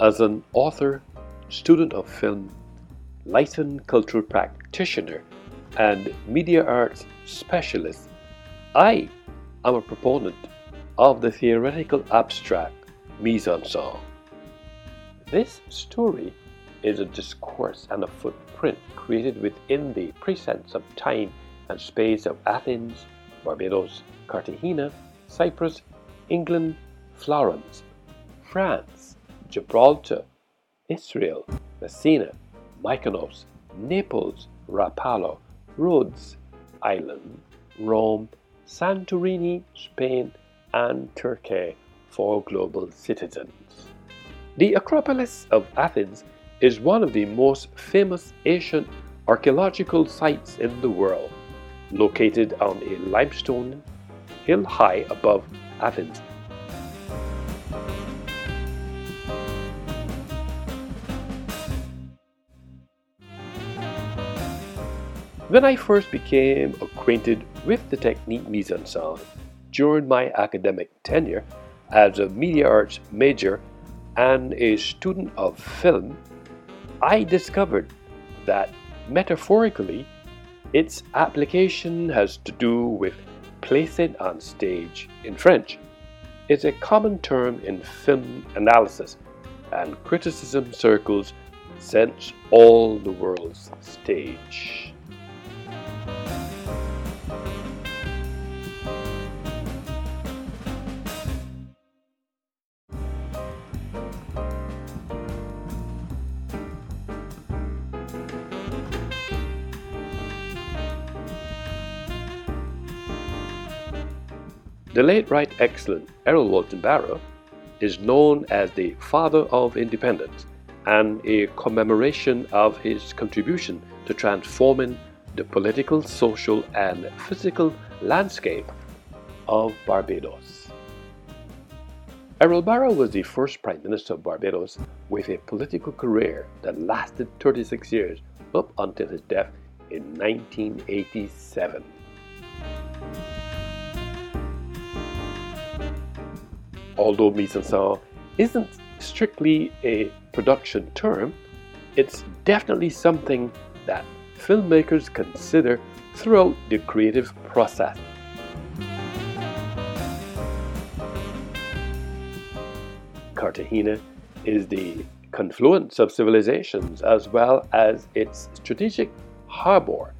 As an author, student of film, licensed cultural practitioner, and media arts specialist, I am a proponent of the theoretical abstract mise en scène. This story is a discourse and a footprint created within the precincts of time and space of Athens, Barbados, Cartagena, Cyprus, England, Florence, France, Gibraltar, Israel, Messina, Mykonos, Naples, Rapallo, Rhodes Island, Rome, Santorini, Spain, and Turkey for global citizens. The Acropolis of Athens is one of the most famous ancient archaeological sites in the world, located on a limestone hill high above Athens. When I first became acquainted with the technique mise en scène during my academic tenure as a media arts major and a student of film, I discovered that metaphorically, its application has to do with placing on stage in French. It's a common term in film analysis and criticism circles since all the world's stage. The late Right Excellent Errol Walton Barrow is known as the Father of Independence and a commemoration of his contribution to transforming the political, social, and physical landscape of Barbados. Errol Barrow was the first Prime Minister of Barbados with a political career that lasted 36 years up until his death in 1987. Although mise en scène isn't strictly a production term, it's definitely something that filmmakers consider throughout the creative process. Cartagena is the confluence of civilizations as well as its strategic harbor,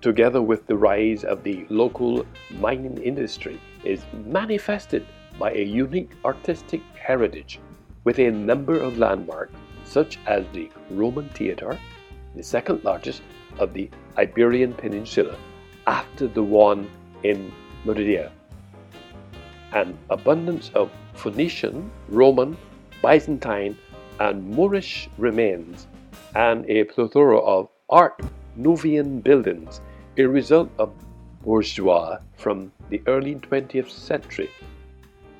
together with the rise of the local mining industry, is manifested by a unique artistic heritage with a number of landmarks such as the Roman Theatre, the second largest of the Iberian Peninsula after the one in Merida, an abundance of Phoenician, Roman, Byzantine, and Moorish remains, and a plethora of Art Nouveau buildings, a result of bourgeois from the early 20th century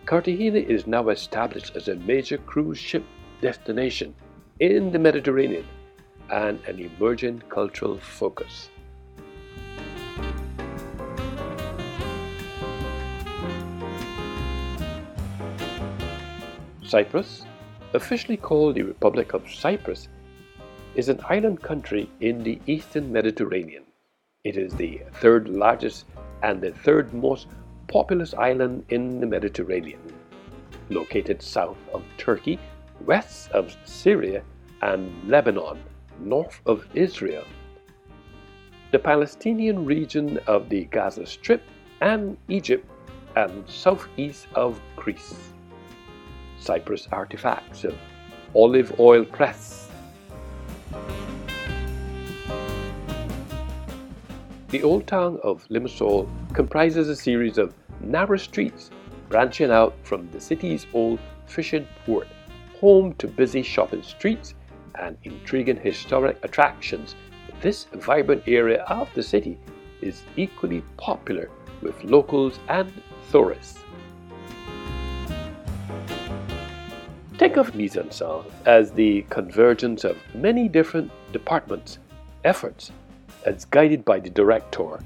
Cartagena is now established as a major cruise ship destination in the Mediterranean and an emerging cultural focus. Cyprus, officially called the Republic of Cyprus, is an island country in the eastern Mediterranean. It is the third largest and the third most populous island in the Mediterranean, located south of Turkey, west of Syria and Lebanon, north of Israel. The Palestinian region of the Gaza Strip and Egypt and southeast of Greece. Cyprus artifacts of olive oil press. The old town of Limassol comprises a series of narrow streets branching out from the city's old fishing port, home to busy shopping streets and intriguing historic attractions. This vibrant area of the city is equally popular with locals and tourists. Think of mise en as the convergence of many different departments' efforts as guided by the director,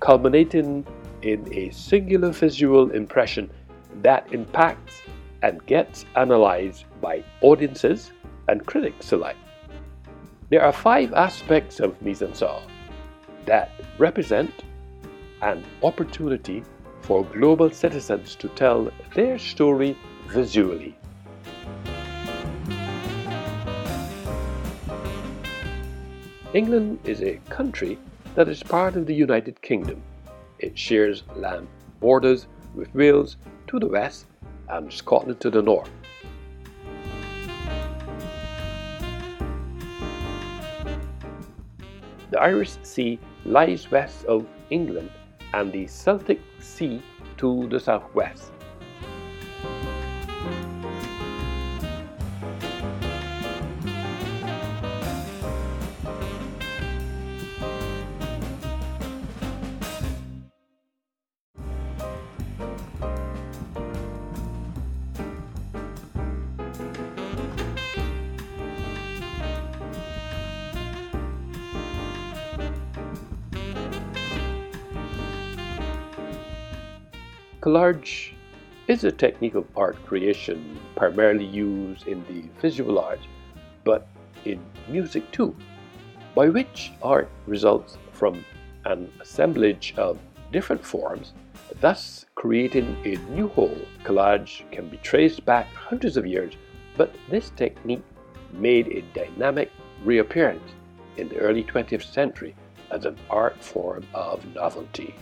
culminating in a singular visual impression that impacts and gets analyzed by audiences and critics alike. There are five aspects of mise en scène that represent an opportunity for global citizens to tell their story visually. England is a country that is part of the United Kingdom. It shares land borders with Wales to the west and Scotland to the north. The Irish Sea lies west of England and the Celtic Sea to the southwest. Collage is a technique of art creation primarily used in the visual arts, but in music too, by which art results from an assemblage of different forms, thus creating a new whole. Collage can be traced back hundreds of years, but this technique made a dynamic reappearance in the early 20th century as an art form of novelty.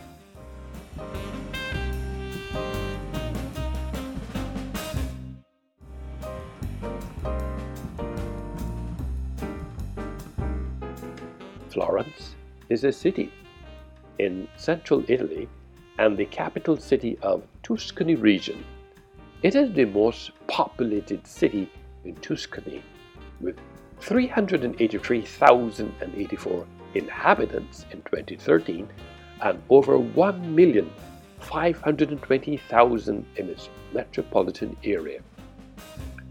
Florence is a city in central Italy and the capital city of Tuscany region. It is the most populated city in Tuscany with 383,084 inhabitants in 2013 and over 1,520,000 in its metropolitan area.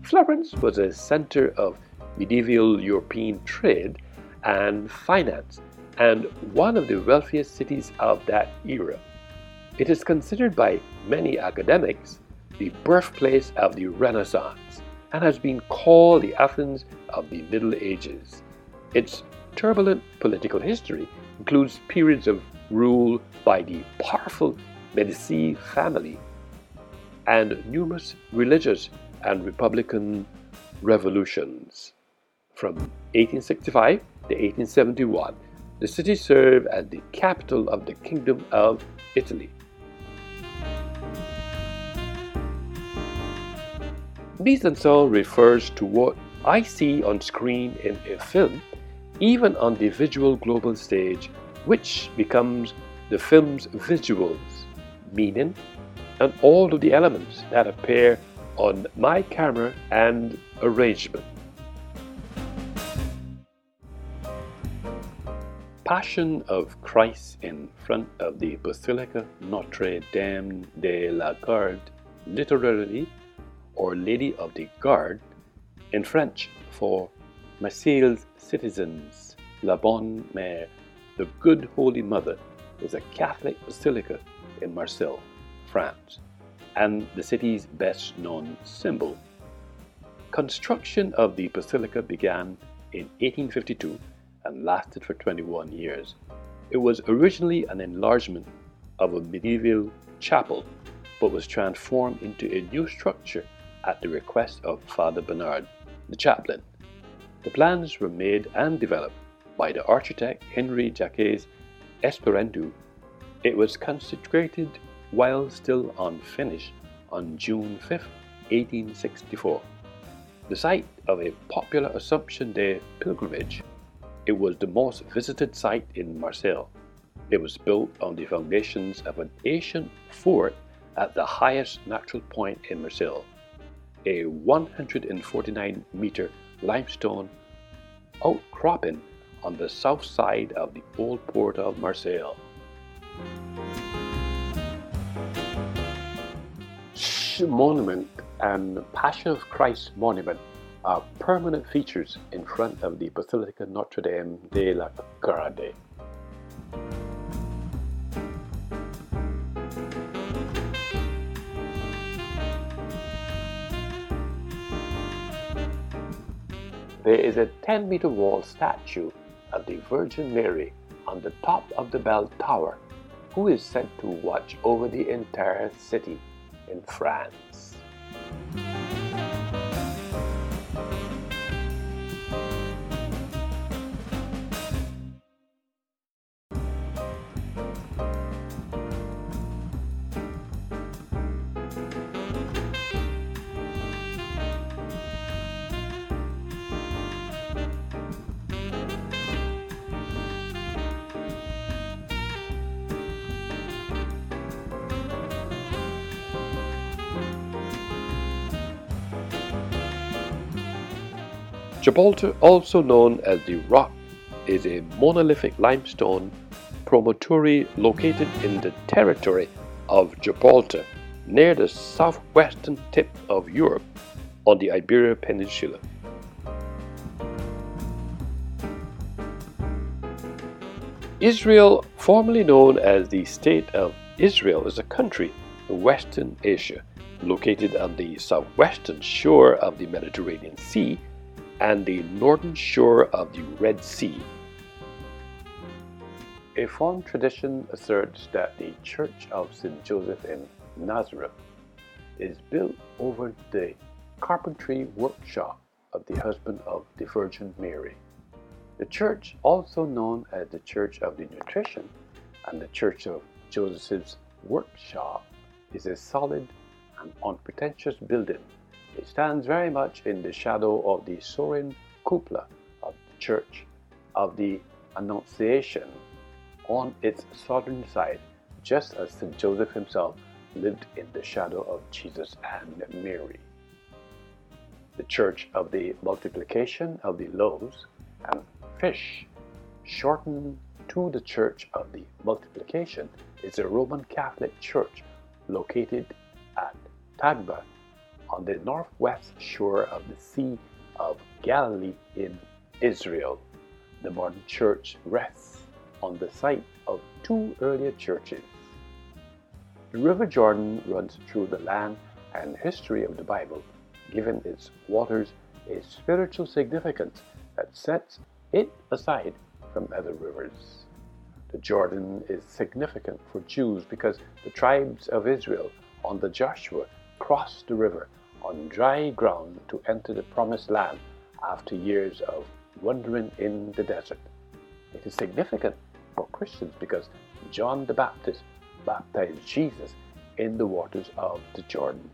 Florence was a center of medieval European trade and finance, and one of the wealthiest cities of that era. It is considered by many academics the birthplace of the Renaissance and has been called the Athens of the Middle Ages. Its turbulent political history includes periods of rule by the powerful Medici family and numerous religious and republican revolutions. From 1865 to 1871, the city served as the capital of the Kingdom of Italy. Mise en scène refers to what I see on screen in a film, even on the visual global stage, which becomes the film's visuals, meaning, and all of the elements that appear on my camera and arrangement. Passion of Christ in front of the Basilica Notre Dame de la Garde, literally, or Lady of the Guard, in French for Marseille's citizens, La Bonne Mère, the Good Holy Mother, is a Catholic basilica in Marseille, France, and the city's best known symbol. Construction of the basilica began in 1852 and lasted for 21 years. It was originally an enlargement of a medieval chapel, but was transformed into a new structure at the request of Father Bernard, the chaplain. The plans were made and developed by the architect Henri Jacques Espérandieu. It was consecrated while still unfinished on June 5, 1864. The site of a popular Assumption Day pilgrimage it was the most visited site in Marseille. It was built on the foundations of an ancient fort at the highest natural point in Marseille, a 149 meter limestone outcropping on the south side of the old port of Marseille. Monument and Passion of Christ Monument are permanent features in front of the Basilica Notre Dame de la Garde. there is a 10 meter wall statue of the Virgin Mary on the top of the bell tower, who is said to watch over the entire city in France. Gibraltar, also known as the Rock, is a monolithic limestone promontory located in the territory of Gibraltar, near the southwestern tip of Europe on the Iberian Peninsula. Israel, formerly known as the State of Israel, is a country in Western Asia, located on the southwestern shore of the Mediterranean Sea and the northern shore of the Red Sea. A form tradition asserts that the Church of St. Joseph in Nazareth is built over the carpentry workshop of the husband of the Virgin Mary. The church, also known as the Church of the Nutrition and the Church of Joseph's Workshop, is a solid and unpretentious building it stands very much in the shadow of the soaring cupola of the Church of the Annunciation on its southern side, just as St. Joseph himself lived in the shadow of Jesus and Mary. The Church of the Multiplication of the Loaves and Fish, shortened to the Church of the Multiplication, is a Roman Catholic church located at Tabgha on the northwest shore of the Sea of Galilee in Israel. The modern church rests on the site of two earlier churches. The River Jordan runs through the land and history of the Bible, giving its waters a spiritual significance that sets it aside from other rivers. The Jordan is significant for Jews because the tribes of Israel on the Joshua crossed the river on dry ground to enter the promised land after years of wandering in the desert. It is significant for Christians because John the Baptist baptized Jesus in the waters of the Jordan.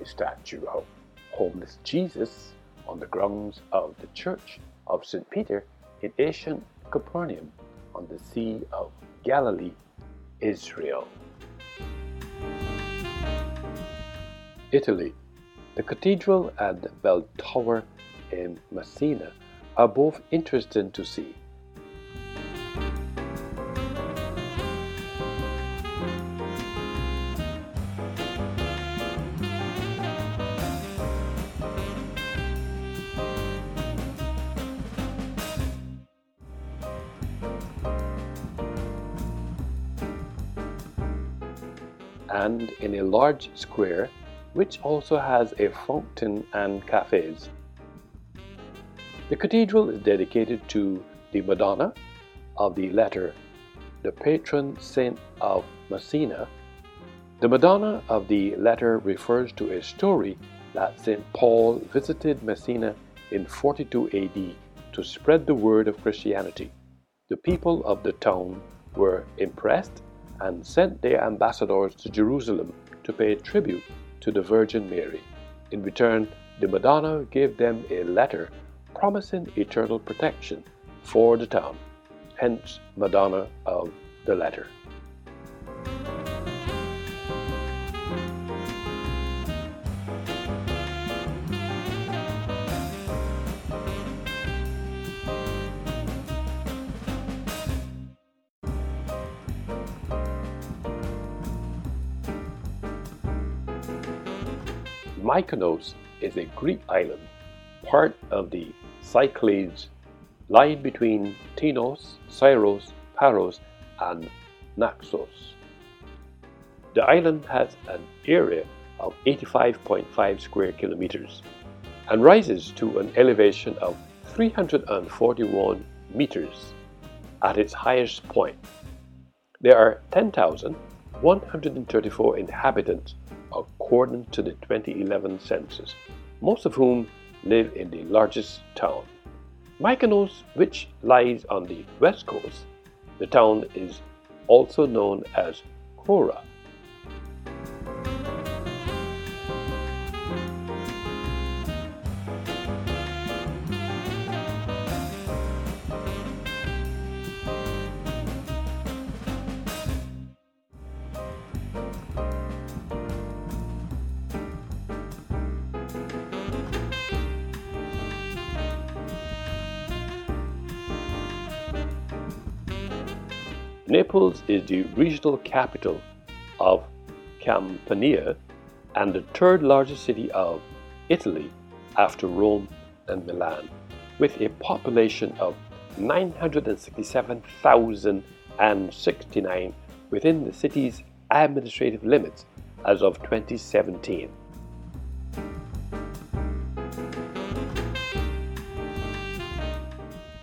A statue of homeless Jesus on the grounds of the Church of St. Peter in ancient Capernaum on the Sea of Galilee, Israel. Italy. The cathedral and the bell tower in Messina are both interesting to see. and in a large square which also has a fountain and cafes. The cathedral is dedicated to the Madonna of the letter, the patron saint of Messina. The Madonna of the letter refers to a story that St. Paul visited Messina in 42 AD to spread the word of Christianity. The people of the town were impressed and sent their ambassadors to Jerusalem to pay tribute to the Virgin Mary. In return, the Madonna gave them a letter promising eternal protection for the town, hence Madonna of the letter. Mykonos is a Greek island, part of the Cyclades, lying between Tinos, Syros, Paros, and Naxos. The island has an area of 85.5 square kilometers. and rises to an elevation of 341 meters at its highest point. There are 10,134 inhabitants according to the 2011 census, most of whom live in the largest town. Mykonos, which lies on the west coast, the town is also known as Chora. Naples is the regional capital of Campania and the third largest city of Italy after Rome and Milan, with a population of 967,069 within the city's administrative limits as of 2017.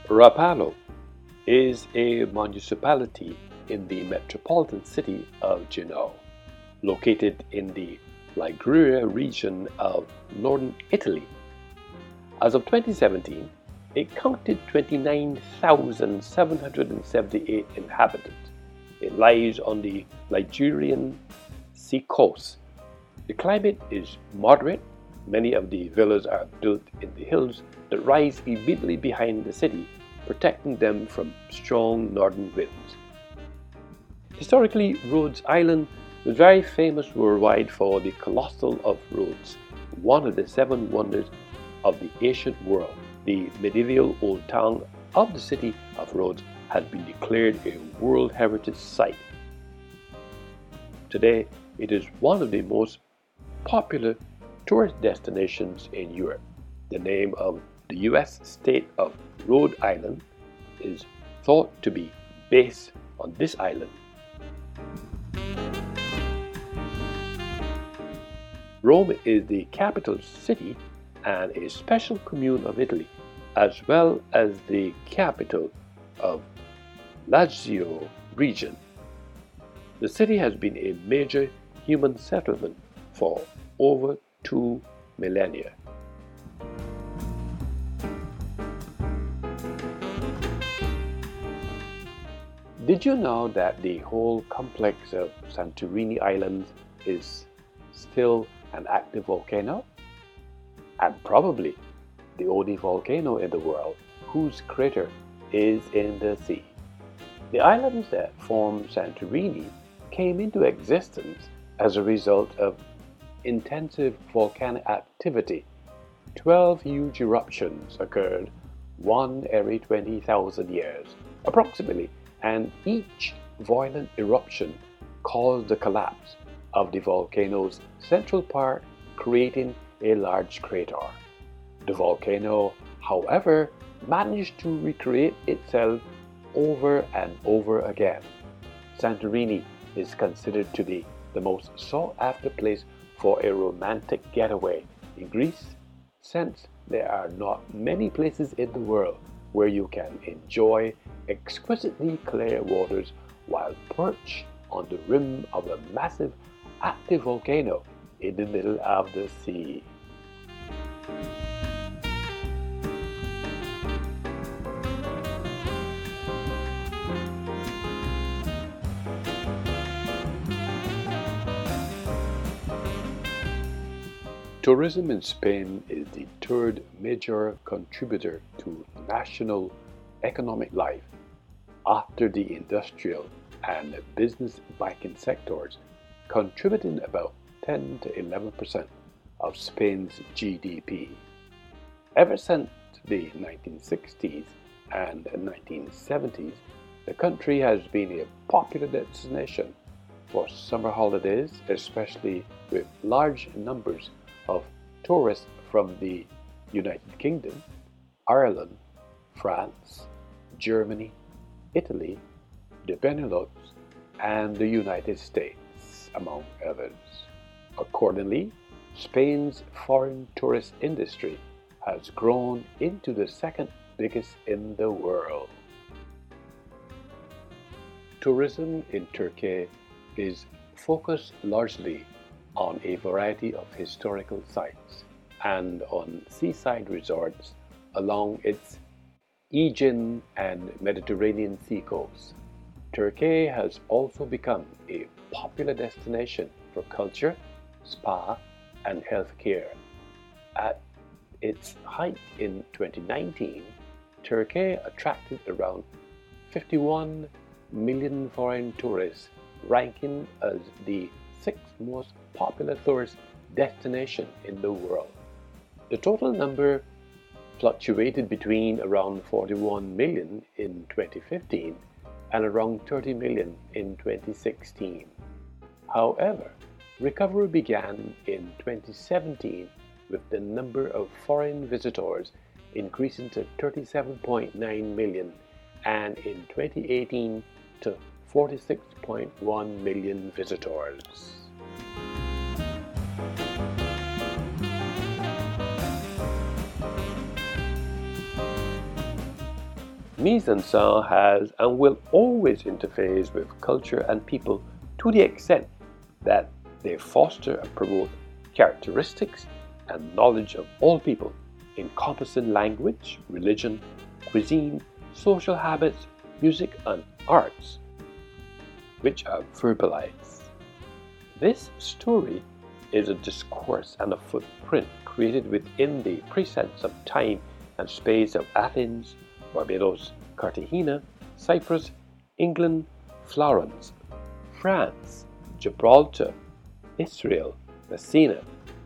Rapallo is a municipality in the metropolitan city of Genoa, located in the Liguria region of northern Italy. As of 2017, it counted 29,778 inhabitants. It lies on the Ligurian sea coast. The climate is moderate. Many of the villas are built in the hills that rise immediately behind the city protecting them from strong northern winds. Historically, Rhodes Island was very famous worldwide for the Colossal of Rhodes, one of the seven wonders of the ancient world. The medieval old town of the city of Rhodes has been declared a World Heritage Site. Today, it is one of the most popular tourist destinations in Europe. The name of the US state of Rhode Island is thought to be based on this island. Rome is the capital city and a special commune of Italy, as well as the capital of Lazio region. The city has been a major human settlement for over two millennia. Did you know that the whole complex of Santorini Islands is still an active volcano? And probably the only volcano in the world whose crater is in the sea. The islands that form Santorini came into existence as a result of intensive volcanic activity. Twelve huge eruptions occurred, one every 20,000 years, approximately and each violent eruption caused the collapse of the volcano's central part, creating a large crater. The volcano, however, managed to recreate itself over and over again. Santorini is considered to be the most sought after place for a romantic getaway in Greece, since there are not many places in the world where you can enjoy exquisitely clear waters while perched on the rim of a massive active volcano in the middle of the sea. Tourism in Spain is the third major contributor to national economic life after the industrial and business banking sectors, contributing about 10 to 11 percent of Spain's GDP. Ever since the 1960s and 1970s, the country has been a popular destination for summer holidays, especially with large numbers of tourists from the United Kingdom, Ireland, France, Germany, Italy, the Benelux, and the United States, among others. Accordingly, Spain's foreign tourist industry has grown into the second biggest in the world. Tourism in Turkey is focused largely on a variety of historical sites and on seaside resorts along its Aegean and Mediterranean sea coasts. Turkey has also become a popular destination for culture, spa, and healthcare. At its height in 2019, Turkey attracted around 51 million foreign tourists, ranking as the sixth most popular tourist destination in the world. The total number fluctuated between around 41 million in 2015 and around 30 million in 2016. However, recovery began in 2017 with the number of foreign visitors increasing to 37.9 million and in 2018 to 46.1 million visitors. Mise en scène has and will always interface with culture and people to the extent that they foster and promote characteristics and knowledge of all people, encompassing language, religion, cuisine, social habits, music, and arts, which are verbalized. This story is a discourse and a footprint created within the precincts of time and space of Athens, Barbados, Cartagena, Cyprus, England, Florence, France, Gibraltar, Israel, Messina,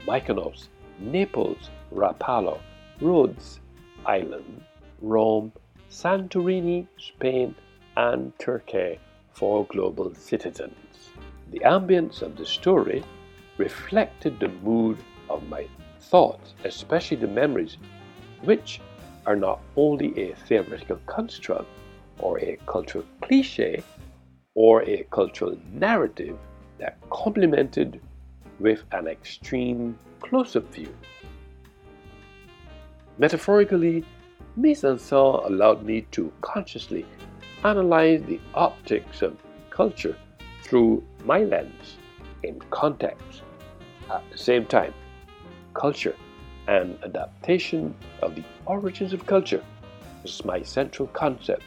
Mykonos, Naples, Rapallo, Rhodes Island, Rome, Santorini, Spain, and Turkey for global citizens. The ambience of the story reflected the mood of my thoughts, especially the memories, which are not only a theoretical construct or a cultural cliche or a cultural narrative that complemented with an extreme close-up view. Metaphorically, mise en scène allowed me to consciously analyze the optics of culture through my lens in context. At the same time, culture and adaptation of the origins of culture This is my central concept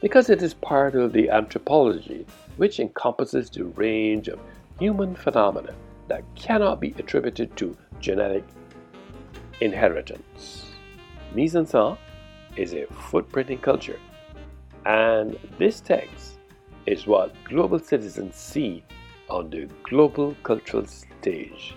because it is part of the anthropology which encompasses the range of human phenomena that cannot be attributed to genetic inheritance. Mise en scène is a footprint in culture, and this text is what global citizens see on the global cultural stage.